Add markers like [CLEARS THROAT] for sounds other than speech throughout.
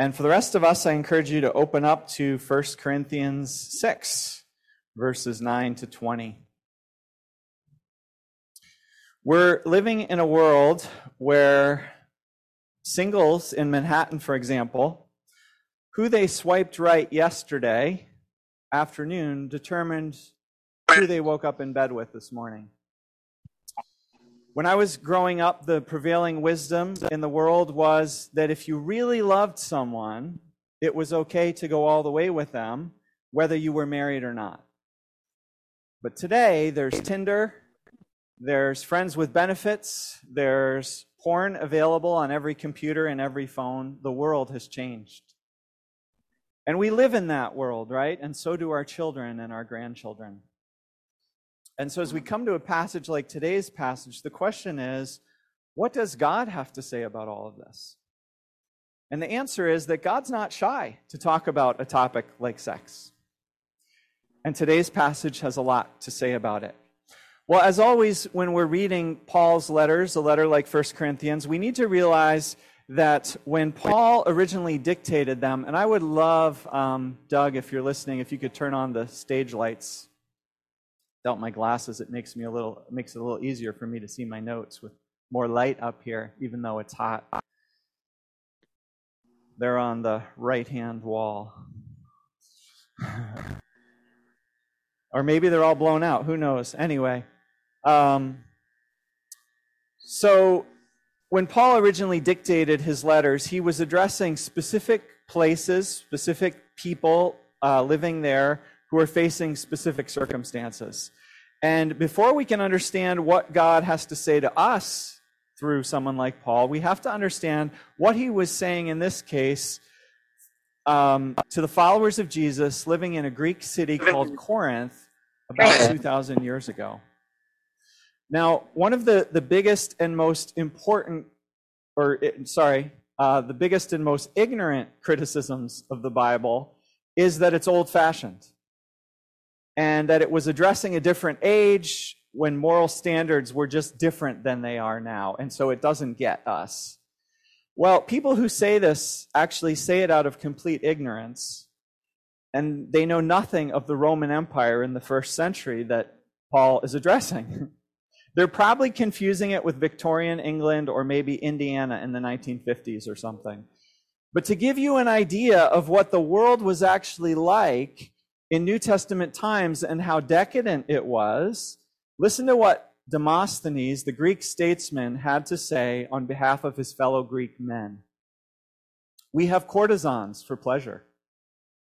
And for the rest of us, I encourage you to open up to 1 Corinthians 6, verses 9 to 20. We're living in a world where singles in Manhattan, for example, who they swiped right yesterday afternoon determined who they woke up in bed with this morning. When I was growing up, the prevailing wisdom in the world was that if you really loved someone, it was okay to go all the way with them, whether you were married or not. But today, there's Tinder, there's friends with benefits, there's porn available on every computer and every phone. The world has changed. And we live in that world, right? And so do our children and our grandchildren. And so, as we come to a passage like today's passage, the question is what does God have to say about all of this? And the answer is that God's not shy to talk about a topic like sex. And today's passage has a lot to say about it. Well, as always, when we're reading Paul's letters, a letter like 1 Corinthians, we need to realize that when Paul originally dictated them, and I would love, um, Doug, if you're listening, if you could turn on the stage lights without my glasses, it makes me a little it makes it a little easier for me to see my notes with more light up here, even though it's hot. They're on the right hand wall. [LAUGHS] or maybe they're all blown out. Who knows? Anyway. Um, so, when Paul originally dictated his letters, he was addressing specific places, specific people uh, living there who are facing specific circumstances. And before we can understand what God has to say to us through someone like Paul, we have to understand what he was saying in this case um, to the followers of Jesus living in a Greek city called Corinth about 2,000 years ago. Now, one of the, the biggest and most important, or sorry, uh, the biggest and most ignorant criticisms of the Bible is that it's old fashioned and that it was addressing a different age when moral standards were just different than they are now. And so it doesn't get us. Well, people who say this actually say it out of complete ignorance. And they know nothing of the Roman Empire in the first century that Paul is addressing. [LAUGHS] They're probably confusing it with Victorian England or maybe Indiana in the 1950s or something. But to give you an idea of what the world was actually like, in New Testament times and how decadent it was, listen to what Demosthenes, the Greek statesman, had to say on behalf of his fellow Greek men. We have courtesans for pleasure,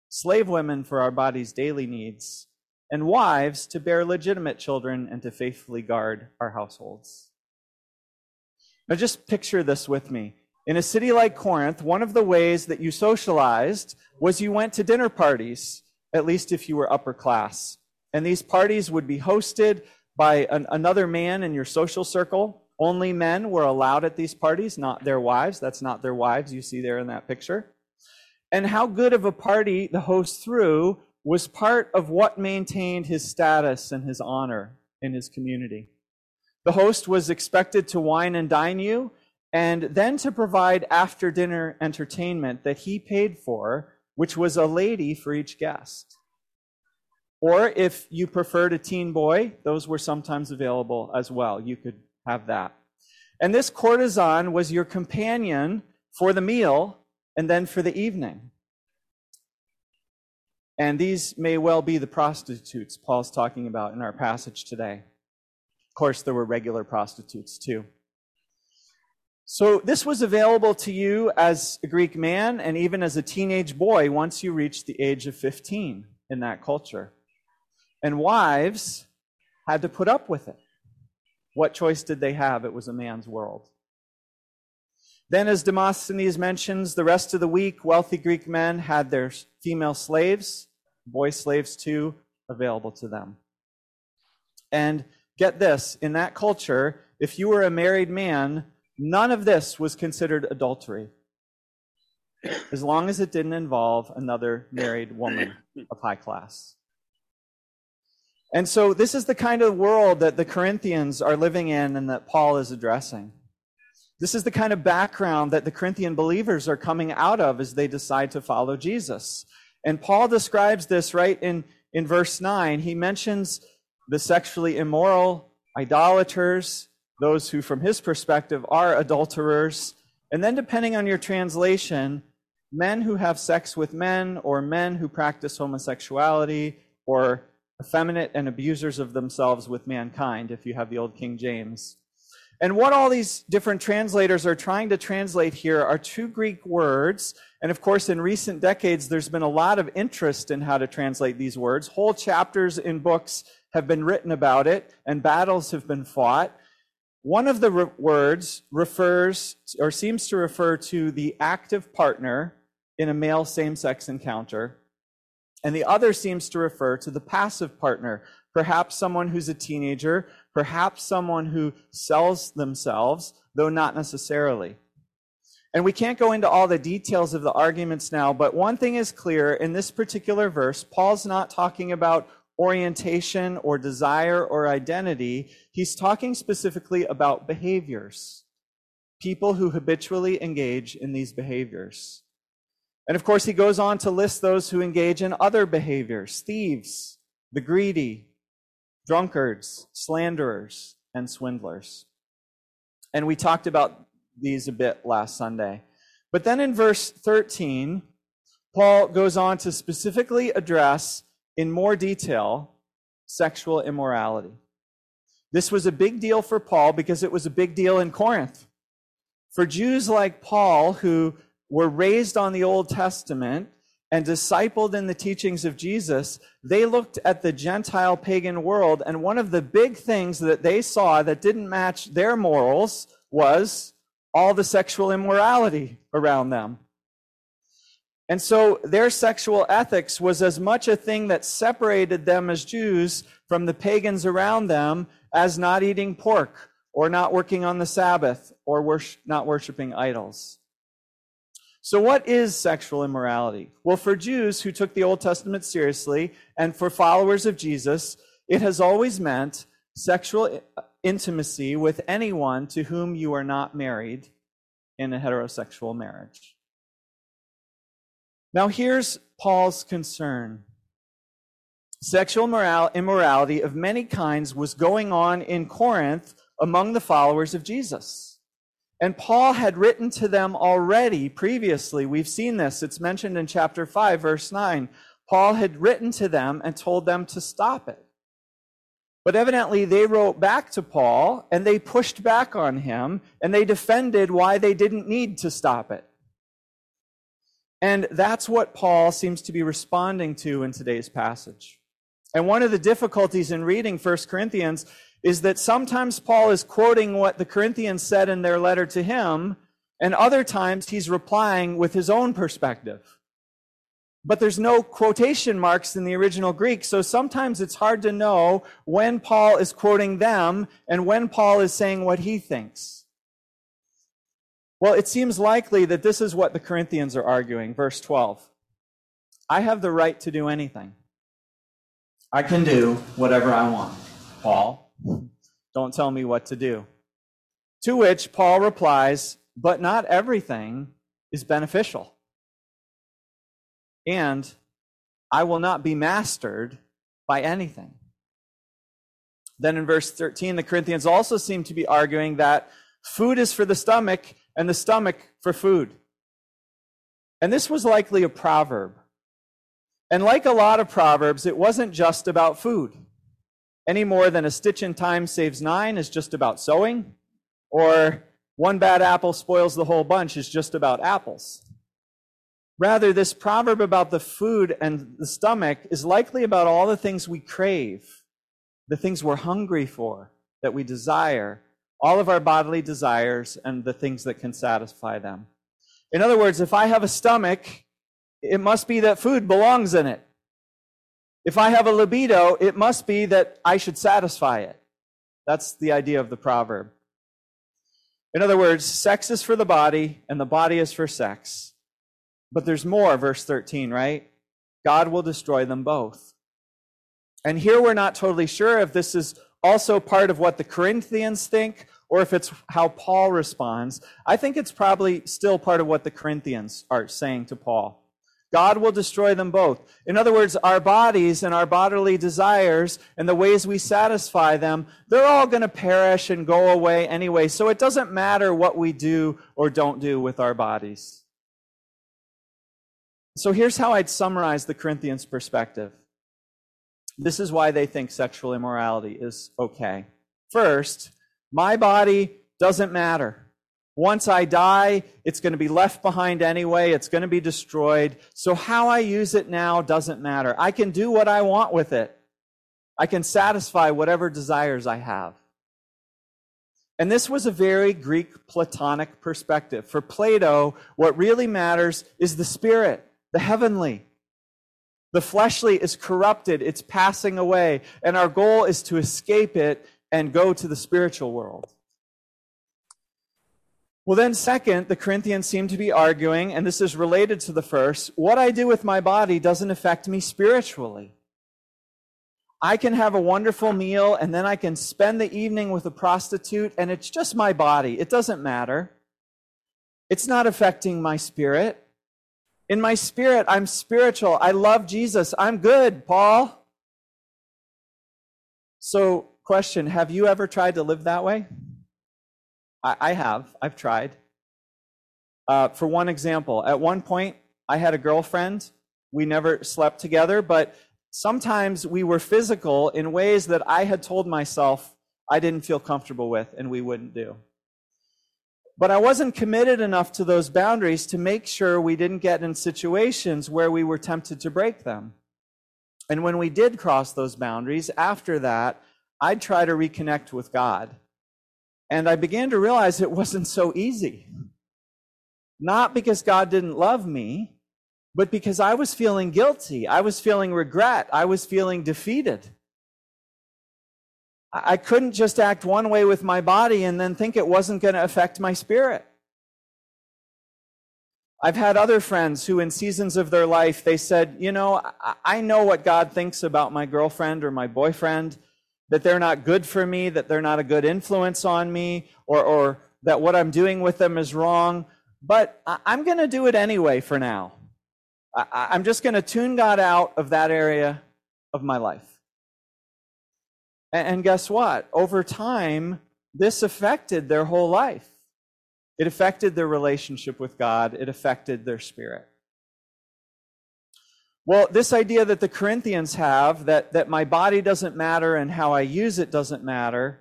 slave women for our body's daily needs, and wives to bear legitimate children and to faithfully guard our households. Now, just picture this with me. In a city like Corinth, one of the ways that you socialized was you went to dinner parties at least if you were upper class. And these parties would be hosted by an, another man in your social circle. Only men were allowed at these parties, not their wives. That's not their wives you see there in that picture. And how good of a party the host threw was part of what maintained his status and his honor in his community. The host was expected to wine and dine you and then to provide after dinner entertainment that he paid for which was a lady for each guest. Or if you preferred a teen boy, those were sometimes available as well. You could have that. And this courtesan was your companion for the meal and then for the evening. And these may well be the prostitutes Paul's talking about in our passage today. Of course, there were regular prostitutes too. So this was available to you as a Greek man and even as a teenage boy once you reached the age of 15 in that culture. And wives had to put up with it. What choice did they have? It was a man's world. Then, as Demosthenes mentions, the rest of the week, wealthy Greek men had their female slaves, boy slaves too, available to them. And get this in that culture, if you were a married man, None of this was considered adultery, as long as it didn't involve another married woman of high class. And so, this is the kind of world that the Corinthians are living in and that Paul is addressing. This is the kind of background that the Corinthian believers are coming out of as they decide to follow Jesus. And Paul describes this right in, in verse 9. He mentions the sexually immoral, idolaters, those who, from his perspective, are adulterers. And then, depending on your translation, men who have sex with men, or men who practice homosexuality, or effeminate and abusers of themselves with mankind, if you have the old King James. And what all these different translators are trying to translate here are two Greek words. And of course, in recent decades, there's been a lot of interest in how to translate these words. Whole chapters in books have been written about it, and battles have been fought. One of the re- words refers or seems to refer to the active partner in a male same sex encounter, and the other seems to refer to the passive partner, perhaps someone who's a teenager, perhaps someone who sells themselves, though not necessarily. And we can't go into all the details of the arguments now, but one thing is clear in this particular verse, Paul's not talking about orientation or desire or identity. He's talking specifically about behaviors. People who habitually engage in these behaviors. And of course, he goes on to list those who engage in other behaviors thieves, the greedy, drunkards, slanderers, and swindlers. And we talked about these a bit last Sunday. But then in verse 13, Paul goes on to specifically address in more detail sexual immorality. This was a big deal for Paul because it was a big deal in Corinth. For Jews like Paul, who were raised on the Old Testament and discipled in the teachings of Jesus, they looked at the Gentile pagan world, and one of the big things that they saw that didn't match their morals was all the sexual immorality around them. And so their sexual ethics was as much a thing that separated them as Jews from the pagans around them as not eating pork or not working on the Sabbath or not worshiping idols. So, what is sexual immorality? Well, for Jews who took the Old Testament seriously and for followers of Jesus, it has always meant sexual uh, intimacy with anyone to whom you are not married in a heterosexual marriage. Now, here's Paul's concern. Sexual immorality of many kinds was going on in Corinth among the followers of Jesus. And Paul had written to them already previously. We've seen this. It's mentioned in chapter 5, verse 9. Paul had written to them and told them to stop it. But evidently, they wrote back to Paul and they pushed back on him and they defended why they didn't need to stop it. And that's what Paul seems to be responding to in today's passage. And one of the difficulties in reading 1 Corinthians is that sometimes Paul is quoting what the Corinthians said in their letter to him, and other times he's replying with his own perspective. But there's no quotation marks in the original Greek, so sometimes it's hard to know when Paul is quoting them and when Paul is saying what he thinks. Well, it seems likely that this is what the Corinthians are arguing. Verse 12 I have the right to do anything. I can do whatever I want, Paul. Don't tell me what to do. To which Paul replies, But not everything is beneficial. And I will not be mastered by anything. Then in verse 13, the Corinthians also seem to be arguing that food is for the stomach and the stomach for food. And this was likely a proverb. And like a lot of proverbs, it wasn't just about food any more than a stitch in time saves nine is just about sewing, or one bad apple spoils the whole bunch is just about apples. Rather, this proverb about the food and the stomach is likely about all the things we crave, the things we're hungry for, that we desire, all of our bodily desires, and the things that can satisfy them. In other words, if I have a stomach, it must be that food belongs in it. If I have a libido, it must be that I should satisfy it. That's the idea of the proverb. In other words, sex is for the body and the body is for sex. But there's more, verse 13, right? God will destroy them both. And here we're not totally sure if this is also part of what the Corinthians think or if it's how Paul responds, I think it's probably still part of what the Corinthians are saying to Paul. God will destroy them both. In other words, our bodies and our bodily desires and the ways we satisfy them, they're all going to perish and go away anyway. So it doesn't matter what we do or don't do with our bodies. So here's how I'd summarize the Corinthians' perspective. This is why they think sexual immorality is okay. First, my body doesn't matter. Once I die, it's going to be left behind anyway. It's going to be destroyed. So how I use it now doesn't matter. I can do what I want with it. I can satisfy whatever desires I have. And this was a very Greek Platonic perspective. For Plato, what really matters is the spirit, the heavenly. The fleshly is corrupted, it's passing away, and our goal is to escape it and go to the spiritual world. Well, then, second, the Corinthians seem to be arguing, and this is related to the first what I do with my body doesn't affect me spiritually. I can have a wonderful meal and then I can spend the evening with a prostitute, and it's just my body. It doesn't matter. It's not affecting my spirit. In my spirit, I'm spiritual. I love Jesus. I'm good, Paul. So, question Have you ever tried to live that way? I, I have. I've tried. Uh, for one example, at one point, I had a girlfriend. We never slept together, but sometimes we were physical in ways that I had told myself I didn't feel comfortable with and we wouldn't do. But I wasn't committed enough to those boundaries to make sure we didn't get in situations where we were tempted to break them. And when we did cross those boundaries, after that, I'd try to reconnect with God. And I began to realize it wasn't so easy. Not because God didn't love me, but because I was feeling guilty. I was feeling regret. I was feeling defeated. I couldn't just act one way with my body and then think it wasn't going to affect my spirit. I've had other friends who, in seasons of their life, they said, You know, I know what God thinks about my girlfriend or my boyfriend, that they're not good for me, that they're not a good influence on me, or, or that what I'm doing with them is wrong. But I'm going to do it anyway for now. I'm just going to tune God out of that area of my life. And guess what? Over time, this affected their whole life. It affected their relationship with God, it affected their spirit. Well, this idea that the Corinthians have that, that my body doesn't matter and how I use it doesn't matter,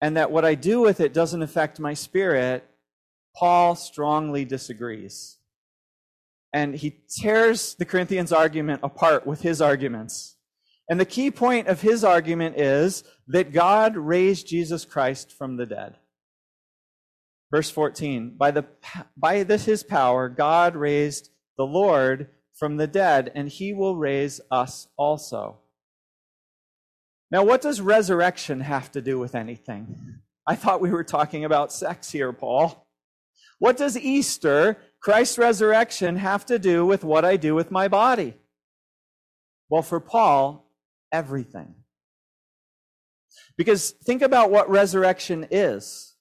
and that what I do with it doesn't affect my spirit, Paul strongly disagrees. And he tears the Corinthians' argument apart with his arguments. And the key point of his argument is that God raised Jesus Christ from the dead. Verse 14, by, the, by this his power, God raised the Lord from the dead, and he will raise us also. Now, what does resurrection have to do with anything? I thought we were talking about sex here, Paul. What does Easter, Christ's resurrection, have to do with what I do with my body? Well, for Paul, everything. Because think about what resurrection is.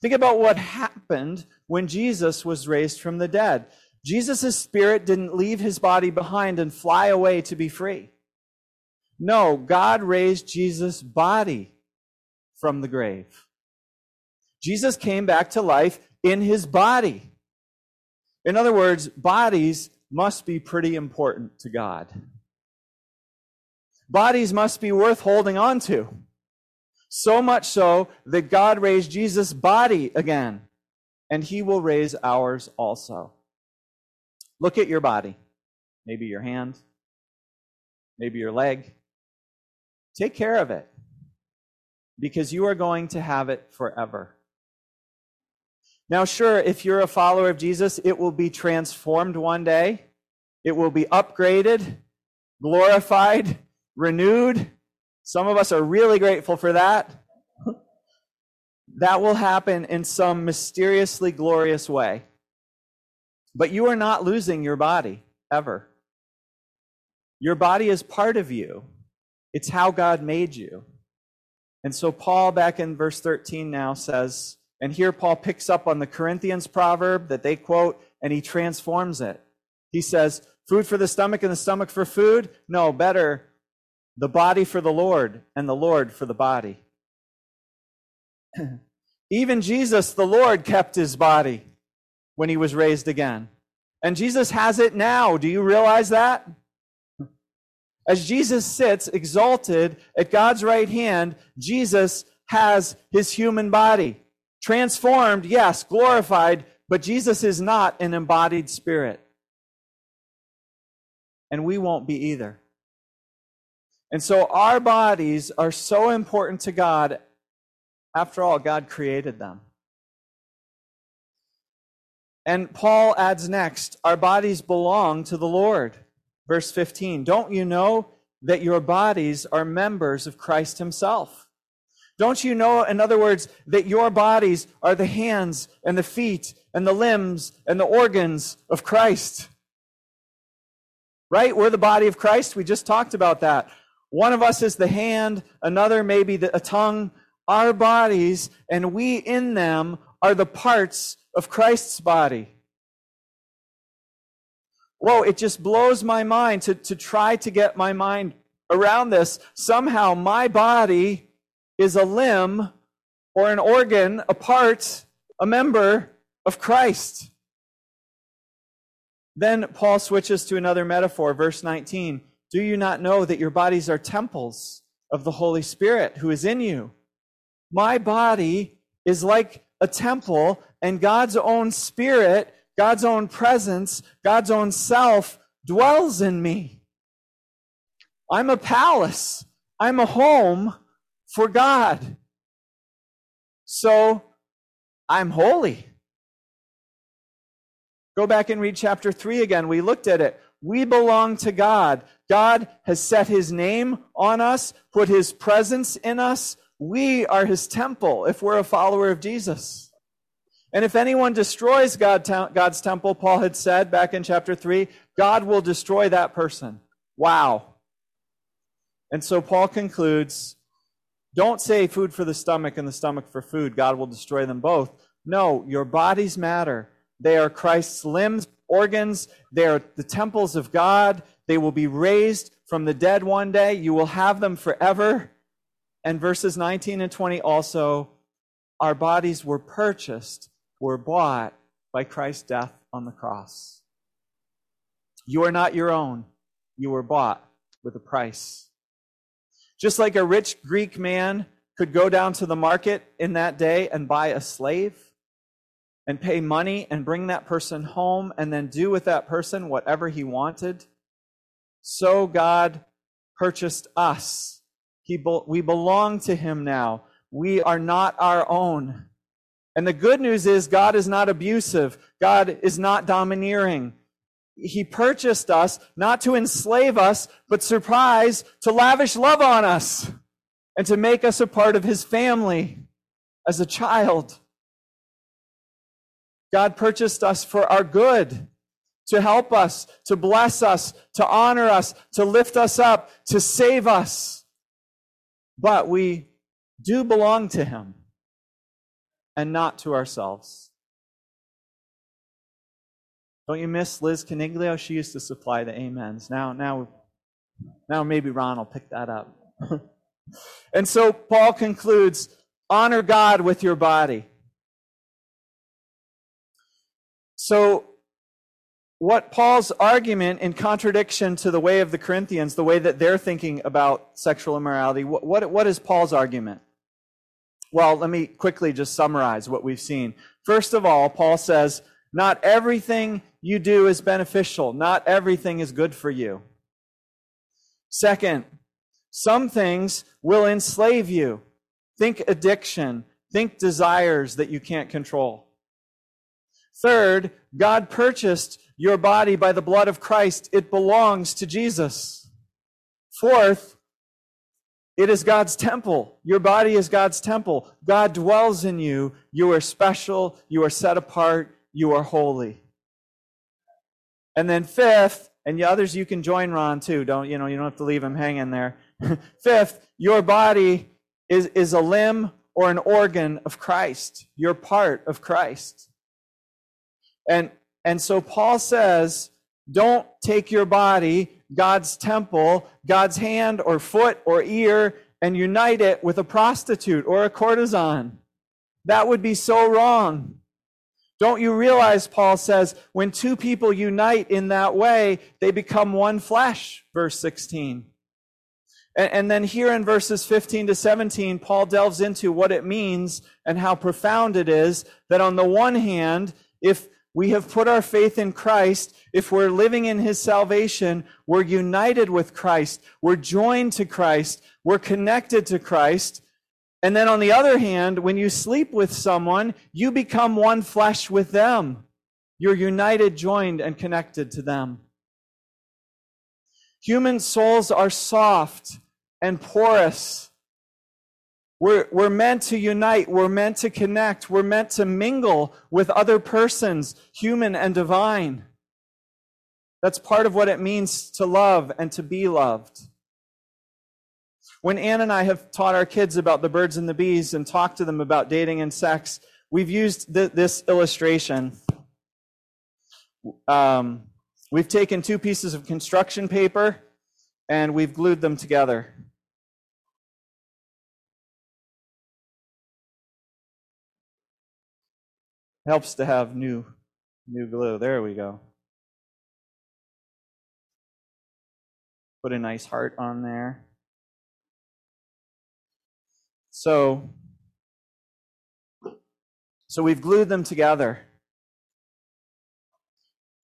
Think about what happened when Jesus was raised from the dead. Jesus' spirit didn't leave his body behind and fly away to be free. No, God raised Jesus' body from the grave. Jesus came back to life in his body. In other words, bodies must be pretty important to God. Bodies must be worth holding on to. So much so that God raised Jesus' body again, and he will raise ours also. Look at your body, maybe your hand, maybe your leg. Take care of it because you are going to have it forever. Now, sure, if you're a follower of Jesus, it will be transformed one day. It will be upgraded, glorified, renewed. Some of us are really grateful for that. that will happen in some mysteriously glorious way. But you are not losing your body ever. Your body is part of you, it's how God made you. And so Paul, back in verse 13 now, says, and here Paul picks up on the Corinthians proverb that they quote, and he transforms it. He says, Food for the stomach and the stomach for food? No, better, the body for the Lord and the Lord for the body. [CLEARS THROAT] Even Jesus, the Lord, kept his body when he was raised again. And Jesus has it now. Do you realize that? As Jesus sits exalted at God's right hand, Jesus has his human body. Transformed, yes, glorified, but Jesus is not an embodied spirit. And we won't be either. And so our bodies are so important to God. After all, God created them. And Paul adds next, our bodies belong to the Lord. Verse 15, don't you know that your bodies are members of Christ himself? Don't you know, in other words, that your bodies are the hands and the feet and the limbs and the organs of Christ? Right? We're the body of Christ. We just talked about that. One of us is the hand, another maybe the, a tongue. Our bodies, and we in them, are the parts of Christ's body. Whoa, it just blows my mind to, to try to get my mind around this. Somehow my body is a limb or an organ, a part, a member of Christ. Then Paul switches to another metaphor, verse 19. Do you not know that your bodies are temples of the Holy Spirit who is in you? My body is like a temple, and God's own spirit, God's own presence, God's own self dwells in me. I'm a palace. I'm a home for God. So I'm holy. Go back and read chapter 3 again. We looked at it. We belong to God. God has set his name on us, put his presence in us. We are his temple if we're a follower of Jesus. And if anyone destroys God, God's temple, Paul had said back in chapter 3, God will destroy that person. Wow. And so Paul concludes don't say food for the stomach and the stomach for food. God will destroy them both. No, your bodies matter. They are Christ's limbs, organs. They are the temples of God. They will be raised from the dead one day. You will have them forever. And verses 19 and 20 also, our bodies were purchased, were bought by Christ's death on the cross. You are not your own. You were bought with a price. Just like a rich Greek man could go down to the market in that day and buy a slave and pay money and bring that person home and then do with that person whatever he wanted, so God purchased us. He be- we belong to him now. We are not our own. And the good news is God is not abusive. God is not domineering he purchased us not to enslave us, but surprise, to lavish love on us and to make us a part of his family as a child. God purchased us for our good, to help us, to bless us, to honor us, to lift us up, to save us. But we do belong to him and not to ourselves. Don't you miss Liz Caniglio? She used to supply the amens. Now, now, now maybe Ron will pick that up. [LAUGHS] and so Paul concludes honor God with your body. So, what Paul's argument, in contradiction to the way of the Corinthians, the way that they're thinking about sexual immorality, what, what, what is Paul's argument? Well, let me quickly just summarize what we've seen. First of all, Paul says, not everything you do is beneficial. Not everything is good for you. Second, some things will enslave you. Think addiction. Think desires that you can't control. Third, God purchased your body by the blood of Christ. It belongs to Jesus. Fourth, it is God's temple. Your body is God's temple. God dwells in you. You are special. You are set apart. You are holy. And then fifth, and the others you can join Ron too. Don't you know? You don't have to leave him hanging there. [LAUGHS] fifth, your body is, is a limb or an organ of Christ. You're part of Christ. And, and so Paul says, don't take your body, God's temple, God's hand or foot or ear, and unite it with a prostitute or a courtesan. That would be so wrong. Don't you realize, Paul says, when two people unite in that way, they become one flesh, verse 16. And, and, then here in verses 15 to 17, Paul delves into what it means and how profound it is that on the one hand, if we have put our faith in Christ, if we're living in his salvation, we're united with Christ, we're joined to Christ, we're connected to Christ. And then on the other hand, when you sleep with someone, you become one flesh with them. You're united, joined, and connected to them. Human souls are soft and porous. We're, we're meant to unite. We're meant to connect. We're meant to mingle with other persons, human and divine. That's part of what it means to love and to be loved. When Ann and I have taught our kids about the birds and the bees and talked to them about dating and sex, we've used th- this illustration. Um, we've taken two pieces of construction paper and we've glued them together. Helps to have new new glue. There we go. Put a nice heart on there. So, so we've glued them together.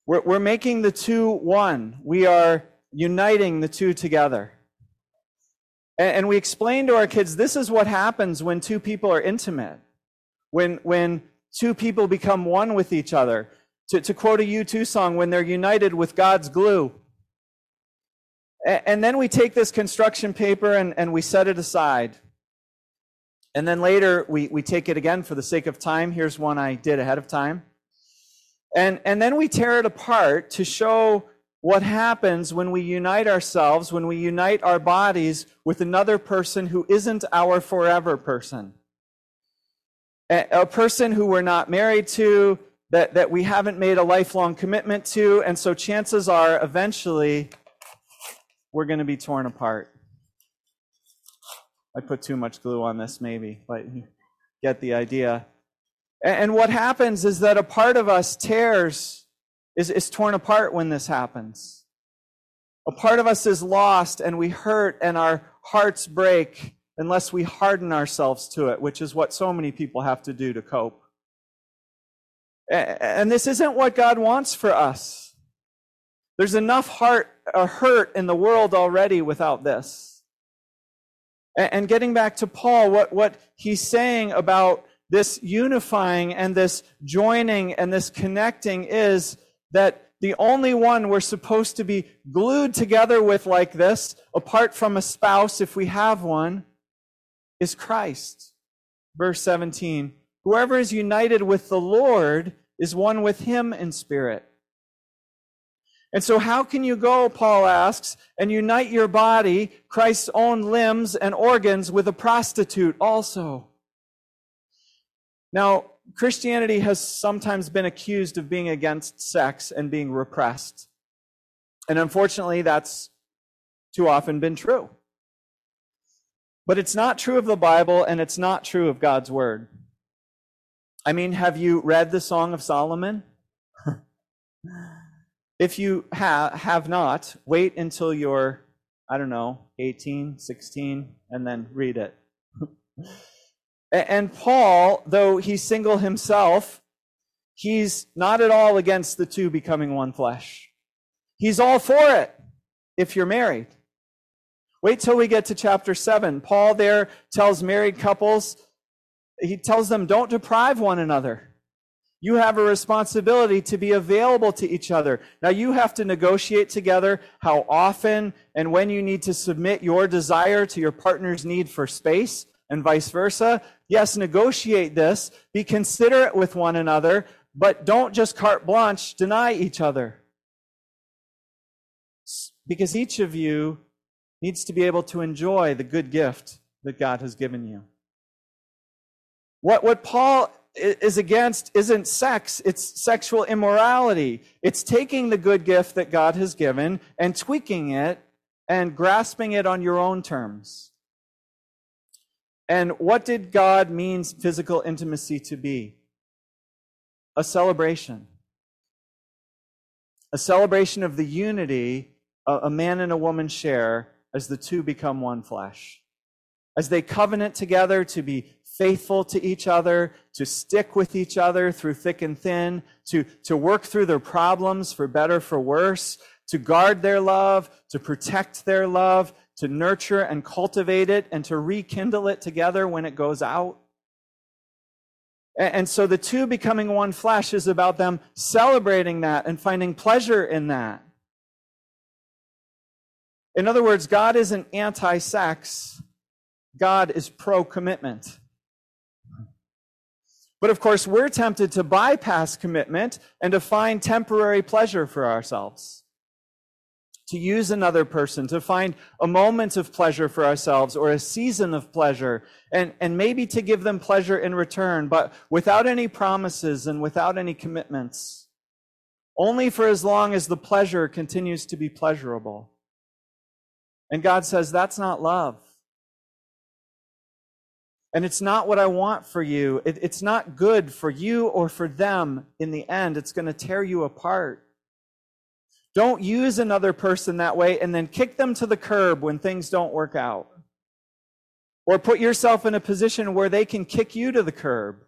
We're, we're making the two one. We are uniting the two together. And, and we explain to our kids this is what happens when two people are intimate, when, when two people become one with each other. To, to quote a U2 song, when they're united with God's glue. And, then we take this construction paper and, and we set it aside. And then later we, we take it again for the sake of time. Here's one I did ahead of time. And, and then we tear it apart to show what happens when we unite ourselves, when we unite our bodies with another person who isn't our forever person. A, person who we're not married to, that, that we haven't made a lifelong commitment to, and so chances are eventually we're going to be torn apart. I put too much glue on this, maybe, but you get the idea. And what happens is that a part of us tears, is, is torn apart when this happens. A part of us is lost and we hurt and our hearts break unless we harden ourselves to it, which is what so many people have to do to cope. And this isn't what God wants for us. There's enough heart, uh, hurt in the world already without this. And getting back to Paul, what, what he's saying about this unifying and this joining and this connecting is that the only one we're supposed to be glued together with like this, apart from a spouse if we have one, is Christ. Verse 17 Whoever is united with the Lord is one with him in spirit. And so, how can you go, Paul asks, and unite your body, Christ's own limbs and organs, with a prostitute also? Now, Christianity has sometimes been accused of being against sex and being repressed. And unfortunately, that's too often been true. But it's not true of the Bible, and it's not true of God's Word. I mean, have you read the Song of Solomon? [LAUGHS] If you ha- have not, wait until you're, I don't know, 18, 16, and then read it. [LAUGHS] and Paul, though he's single himself, he's not at all against the two becoming one flesh. He's all for it if you're married. Wait till we get to chapter 7. Paul there tells married couples, he tells them, don't deprive one another. You have a responsibility to be available to each other. Now, you have to negotiate together how often and when you need to submit your desire to your partner's need for space and vice versa. Yes, negotiate this, be considerate with one another, but don't just carte blanche deny each other. Because each of you needs to be able to enjoy the good gift that God has given you. What, what Paul is against isn't sex, it's sexual immorality. It's taking the good gift that God has given and tweaking it and grasping it on your own terms. And what did God mean physical intimacy to be? A celebration. A celebration of the unity a man and a woman share as the two become one flesh. As they covenant together to be faithful to each other, to stick with each other through thick and thin, to, to work through their problems for better, for worse, to guard their love, to protect their love, to nurture and cultivate it, and to rekindle it together when it goes out. And so the two becoming one flesh is about them celebrating that and finding pleasure in that. In other words, God isn't anti sex, God is pro commitment. But of course, we're tempted to bypass commitment and to find temporary pleasure for ourselves. To use another person, to find a moment of pleasure for ourselves or a season of pleasure, and, and maybe to give them pleasure in return, but without any promises and without any commitments. Only for as long as the pleasure continues to be pleasurable. And God says, that's not love. And it's not what I want for you. It, it's not good for you or for them in the end. It's going to tear you apart. Don't use another person that way and then kick them to the curb when things don't work out. Or put yourself in a position where they can kick you to the curb.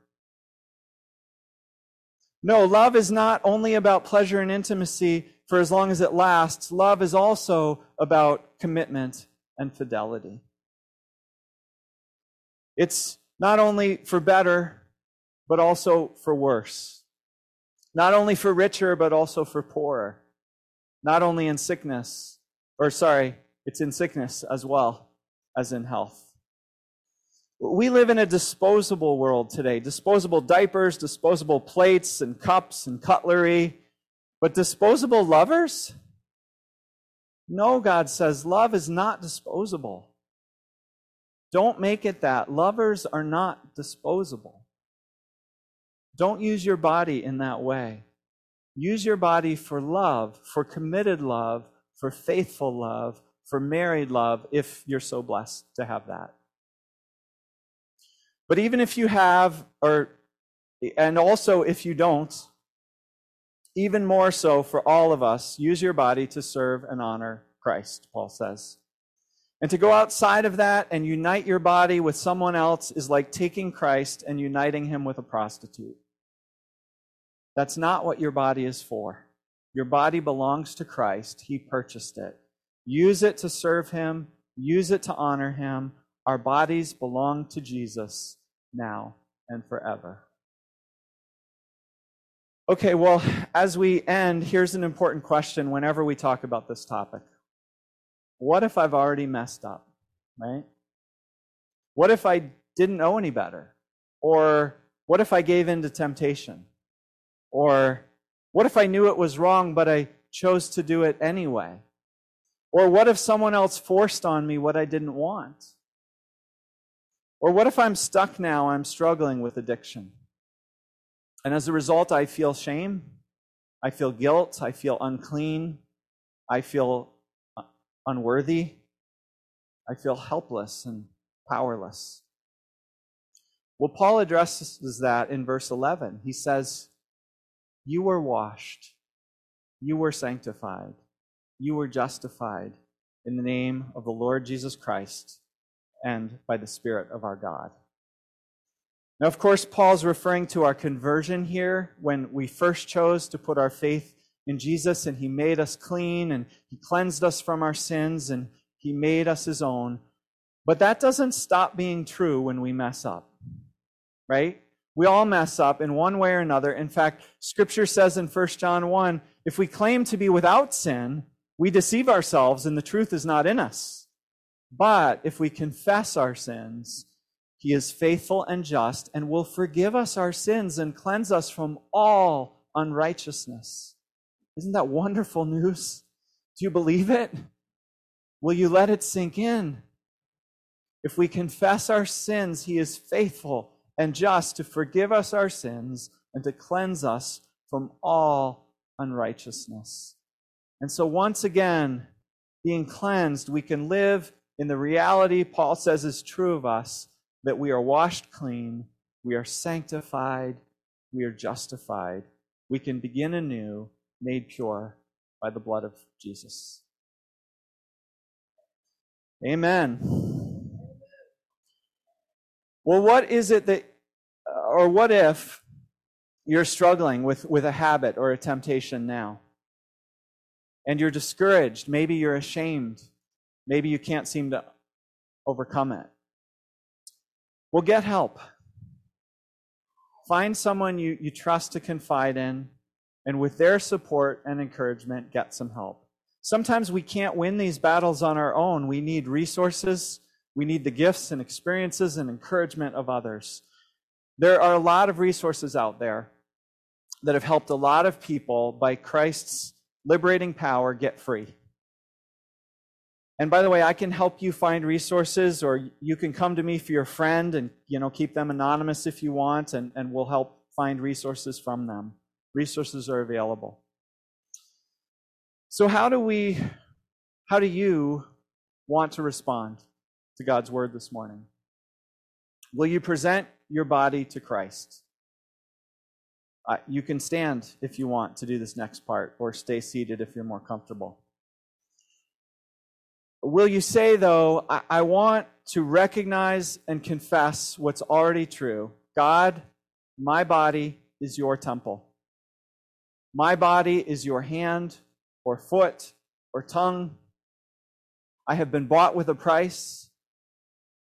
No, love is not only about pleasure and intimacy for as long as it lasts. Love is also about commitment and fidelity. It's not only for better, but also for worse. Not only for richer, but also for poorer. Not only in sickness, or sorry, it's in sickness as well as in health. We live in a disposable world today disposable diapers, disposable plates and cups and cutlery. But disposable lovers? No, God says, love is not disposable. Don't make it that. Lovers are not disposable. Don't use your body in that way. Use your body for love, for committed love, for faithful love, for married love, if you're so blessed to have that. But even if you have, or, and also if you don't, even more so for all of us, use your body to serve and honor Christ, Paul says. And to go outside of that and unite your body with someone else is like taking Christ and uniting him with a prostitute. That's not what your body is for. Your body belongs to Christ. He purchased it. Use it to serve him, use it to honor him. Our bodies belong to Jesus now and forever. Okay, well, as we end, here's an important question whenever we talk about this topic what if I've already messed up, right? What if I didn't know any better? Or what if I gave in to temptation? Or what if I knew it was wrong, but I chose to do it anyway? Or what if someone else forced on me what I didn't want? Or what if I'm stuck now, I'm struggling with addiction? And as a result, I feel shame, I feel guilt, I feel unclean, I feel uh, unworthy. I feel helpless and powerless. Well, Paul addresses that in verse 11. He says, You were washed, you were sanctified, you were justified in the name of the Lord Jesus Christ and by the Spirit of our God. Now, of course, Paul's referring to our conversion here when we first chose to put our faith in Jesus and he made us clean and he cleansed us from our sins and he made us his own. But that doesn't stop being true when we mess up, right? We all mess up in one way or another. In fact, scripture says in 1 John 1 if we claim to be without sin, we deceive ourselves and the truth is not in us. But if we confess our sins, he is faithful and just and will forgive us our sins and cleanse us from all unrighteousness. Isn't that wonderful news? Do you believe it? Will you let it sink in? If we confess our sins, he is faithful and just to forgive us our sins and to cleanse us from all unrighteousness. And so, once again, being cleansed, we can live in the reality Paul says is true of us that we are washed clean, we are sanctified, we are justified. We can begin anew, made pure by the blood of Jesus. Amen. Well, what is it that, or what if you're struggling with, with a habit or a temptation now? And you're discouraged. Maybe you're ashamed. Maybe you can't seem to overcome it. Well, get help. Find someone you, you trust to confide in, and with their support and encouragement, get some help. Sometimes we can't win these battles on our own. We need resources, we need the gifts and experiences and encouragement of others. There are a lot of resources out there that have helped a lot of people by Christ's liberating power get free. And by the way, I can help you find resources, or you can come to me for your friend and you know keep them anonymous if you want, and, and we'll help find resources from them. Resources are available. So how do we how do you want to respond to God's word this morning? Will you present your body to Christ? Uh, you can stand if you want to do this next part, or stay seated if you're more comfortable. Will you say, though, I, I want to recognize and confess what's already true? God, my body is your temple. My body is your hand or foot or tongue. I have been bought with a price.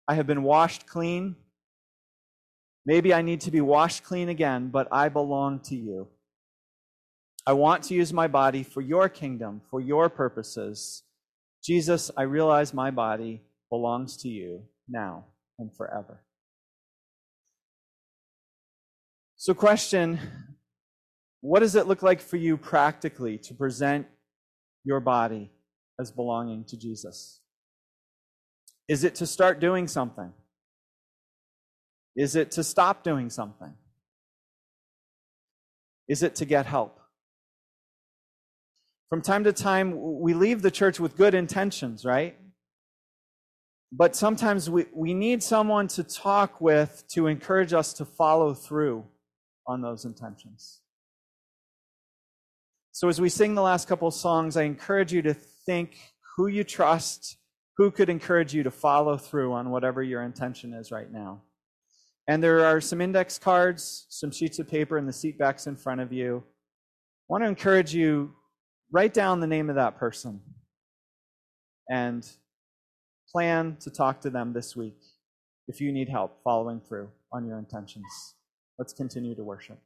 I have been washed clean. Maybe I need to be washed clean again, but I belong to you. I want to use my body for your kingdom, for your purposes. Jesus, I realize my body belongs to you now and forever. So, question What does it look like for you practically to present your body as belonging to Jesus? Is it to start doing something? Is it to stop doing something? Is it to get help? From time to time, we leave the church with good intentions, right? But sometimes we, we need someone to talk with to encourage us to follow through on those intentions. So, as we sing the last couple songs, I encourage you to think who you trust, who could encourage you to follow through on whatever your intention is right now. And there are some index cards, some sheets of paper in the seat backs in front of you. I want to encourage you write down the name of that person and plan to talk to them this week if you need help following through on your intentions. Let's continue to worship.